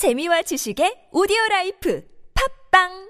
재미와 지식의 오디오 라이프. 팟빵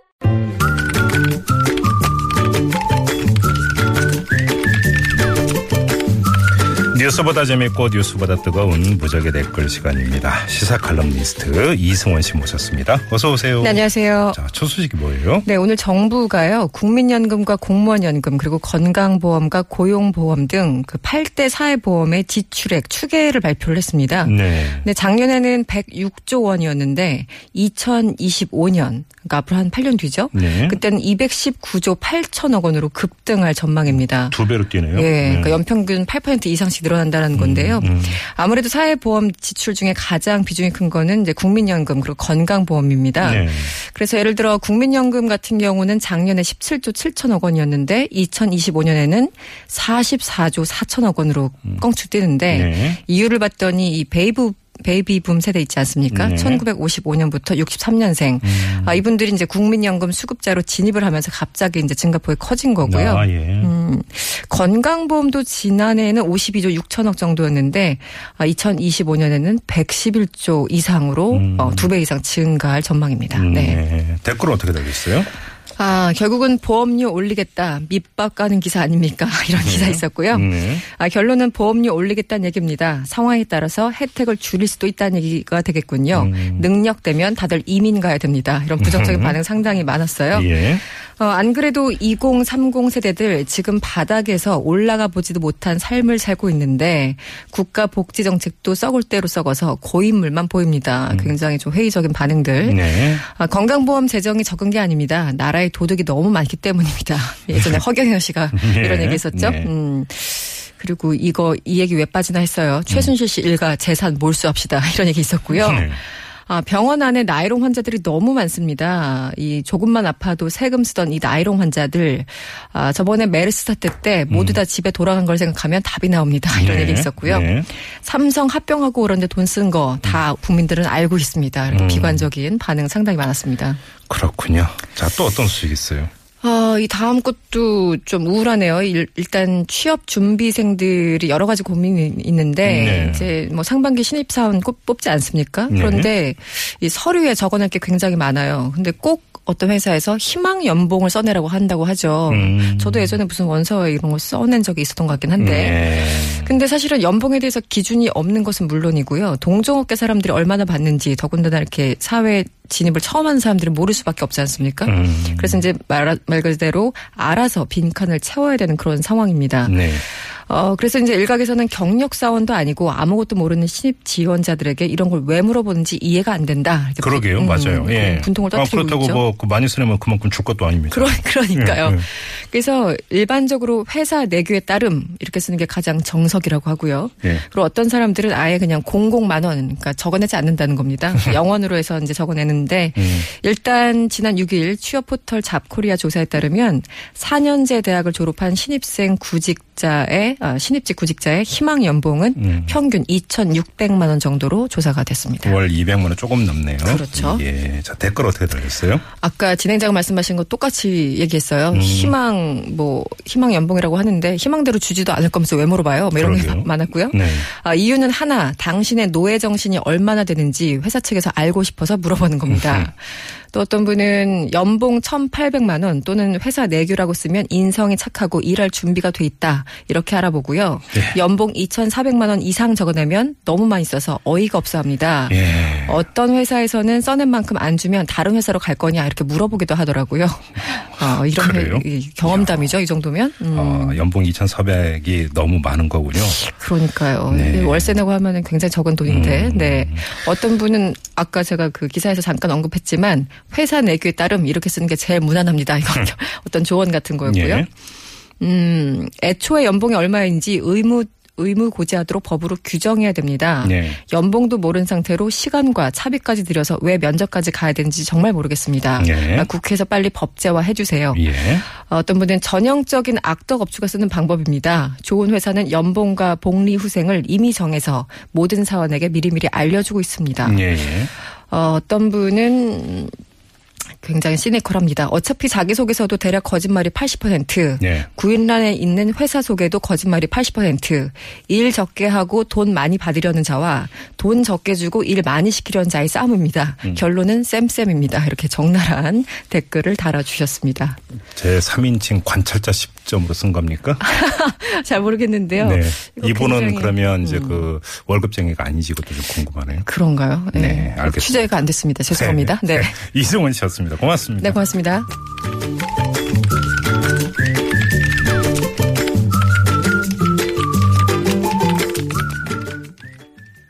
뉴스보다 재밌고 뉴스보다 뜨거운 무적의 댓글 시간입니다. 시사 칼럼니스트 이승원 씨 모셨습니다. 어서 오세요. 네, 안녕하세요. 자, 첫 소식이 뭐예요? 네, 오늘 정부가요, 국민연금과 공무원연금, 그리고 건강보험과 고용보험 등 그 8대 사회보험의 지출액 추계를 발표를 했습니다. 네. 네, 작년에는 106조 원이었는데, 2025년, 그러니까 앞으로 한 8년 뒤죠? 네. 그때는 219조 8천억 원으로 급등할 전망입니다. 두 배로 뛰네요. 예, 그러니까 네. 연평균 8% 이상씩 늘어난다는 건데요. 음. 아무래도 사회보험 지출 중에 가장 비중이 큰 거는 이제 국민연금 그리고 건강보험입니다. 네. 그래서 예를 들어 국민연금 같은 경우는 작년에 17조 7천억 원이었는데 2025년에는 44조 4천억 원으로 껑충 뛰는데 네. 이유를 봤더니 이 베이브 베이비붐 세대 있지 않습니까? 네. 1955년부터 63년생. 음. 아, 이분들이 이제 국민연금 수급자로 진입을 하면서 갑자기 이제 증가폭이 커진 거고요. 아, 예. 음, 건강보험도 지난해에는 52조 6천억 정도였는데 아, 2025년에는 111조 이상으로 음. 어, 두배 이상 증가할 전망입니다. 음, 네. 네. 댓글은 어떻게 달렸어요? 아, 결국은 보험료 올리겠다. 밑밥 가는 기사 아닙니까? 이런 기사 있었고요. 네. 아, 결론은 보험료 올리겠다는 얘기입니다. 상황에 따라서 혜택을 줄일 수도 있다는 얘기가 되겠군요. 음. 능력되면 다들 이민 가야 됩니다. 이런 부정적인 반응 상당히 많았어요. 예. 어, 안 그래도 2030 세대들 지금 바닥에서 올라가 보지도 못한 삶을 살고 있는데 국가 복지 정책도 썩을 대로 썩어서 고인물만 보입니다. 굉장히 좀 회의적인 반응들. 음. 네. 아, 건강보험 재정이 적은 게 아닙니다. 나라의 도둑이 너무 많기 때문입니다. 예전에 허경영 씨가 네. 이런 얘기 했었죠. 네. 음. 그리고 이거 이 얘기 왜 빠지나 했어요. 최순실 씨 일가 재산 몰수합시다. 이런 얘기 있었고요. 네. 아, 병원 안에 나이롱 환자들이 너무 많습니다. 이 조금만 아파도 세금 쓰던 이 나이롱 환자들, 아, 저번에 메르스 사태 때 모두 다 집에 돌아간 걸 생각하면 답이 나옵니다. 이런 네. 얘기 있었고요. 네. 삼성 합병하고 그런데 돈 쓴 거 다 국민들은 알고 있습니다. 음. 비관적인 반응 상당히 많았습니다. 그렇군요. 자, 또 어떤 소식 있어요? 아, 이 다음 것도 좀 우울하네요. 일, 일단 취업 준비생들이 여러 가지 고민이 있는데 네. 이제 뭐 상반기 신입 사원 꼭 뽑지 않습니까? 네. 그런데 이 서류에 적어낼 게 굉장히 많아요. 근데 꼭 어떤 회사에서 희망 연봉을 써내라고 한다고 하죠. 음. 저도 예전에 무슨 원서에 이런 거 써낸 적이 있었던 것 같긴 한데. 네. 근데 사실은 연봉에 대해서 기준이 없는 것은 물론이고요. 동종업계 사람들이 얼마나 받는지 더군다나 이렇게 사회 진입을 처음 하는 사람들은 모를 수밖에 없지 않습니까? 음. 그래서 이제 말, 말 그대로 알아서 빈칸을 채워야 되는 그런 상황입니다. 네. 어, 그래서 이제 일각에서는 경력 사원도 아니고 아무것도 모르는 신입 지원자들에게 이런 걸 왜 물어보는지 이해가 안 된다. 그러게요. 분- 맞아요. 음, 예. 분통을 아, 터뜨리고 그렇다고 있죠. 뭐, 그 많이 쓰려면 그만큼 줄 것도 아닙니다. 그러, 그러니까요. 예, 예. 그래서 일반적으로 회사 내규에 따름 이렇게 쓰는 게 가장 정석이라고 하고요. 예. 그리고 어떤 사람들은 아예 그냥 공공만 원, 그러니까 적어내지 않는다는 겁니다. 영원으로 해서 이제 적어내는데 음. 일단 지난 6일 취업 포털 잡코리아 조사에 따르면 4년제 대학을 졸업한 신입생 구직자의 아, 신입직 구직자의 희망 연봉은 음. 평균 2,600만 원 정도로 조사가 됐습니다. 9월 200만 원 조금 넘네요. 그렇죠. 예. 자, 댓글 어떻게 달렸어요? 아까 진행자가 말씀하신 거 똑같이 얘기했어요. 음. 희망 뭐 희망 연봉이라고 하는데 희망대로 주지도 않을 거면서 왜 물어봐요? 뭐 이런 게 그러게요. 많았고요. 네. 아, 이유는 하나, 당신의 노예 정신이 얼마나 되는지 회사 측에서 알고 싶어서 물어보는 겁니다. 또 어떤 분은 연봉 1,800만 원 또는 회사 내규라고 쓰면 인성이 착하고 일할 준비가 돼 있다. 이렇게 알아보고요. 네. 연봉 2,400만 원 이상 적어내면 너무 많이 써서 어이가 없어 합니다. 예. 어떤 회사에서는 써낸 만큼 안 주면 다른 회사로 갈 거냐 이렇게 물어보기도 하더라고요. 어, 이런? 회- 이 경험담이죠. 이 정도면. 음. 어, 연봉 2,400이 너무 많은 거군요. 그러니까요. 네. 월세 내고 하면은 굉장히 적은 돈인데, 음. 네. 어떤 분은 아까 제가 그 기사에서 잠깐 언급했지만 회사 내규에 따름 이렇게 쓰는 게 제일 무난합니다. 이건 어떤 조언 같은 거였고요. 예. 음, 애초에 연봉이 얼마인지 의무 의무 고지하도록 법으로 규정해야 됩니다. 네. 연봉도 모른 상태로 시간과 차비까지 들여서 왜 면접까지 가야 되는지 정말 모르겠습니다. 네. 아, 국회에서 빨리 법제화 해주세요. 예. 어떤 분은 전형적인 악덕 업주가 쓰는 방법입니다. 좋은 회사는 연봉과 복리 후생을 이미 정해서 모든 사원에게 미리미리 알려주고 있습니다. 예. 예. 어, 어떤 분은 굉장히 시니컬합니다. 어차피 자기소개서도 대략 거짓말이 80%, 네. 구인란에 있는 회사 소개도 거짓말이 80%, 일 적게 하고 돈 많이 받으려는 자와 돈 적게 주고 일 많이 시키려는 자의 싸움입니다. 음. 결론은 쌤쌤입니다. 이렇게 적나라한 댓글을 달아주셨습니다. 제 3인칭 관찰자 10점으로 쓴 겁니까? 잘 모르겠는데요. 네. 이분은 그러면 이제 음. 그 월급쟁이가 아니지 그것도 좀 궁금하네요. 그런가요? 네, 알겠습니다. 취재가 안 됐습니다. 죄송합니다. 네. 이승원 씨였습니다. 고맙습니다. 네, 고맙습니다.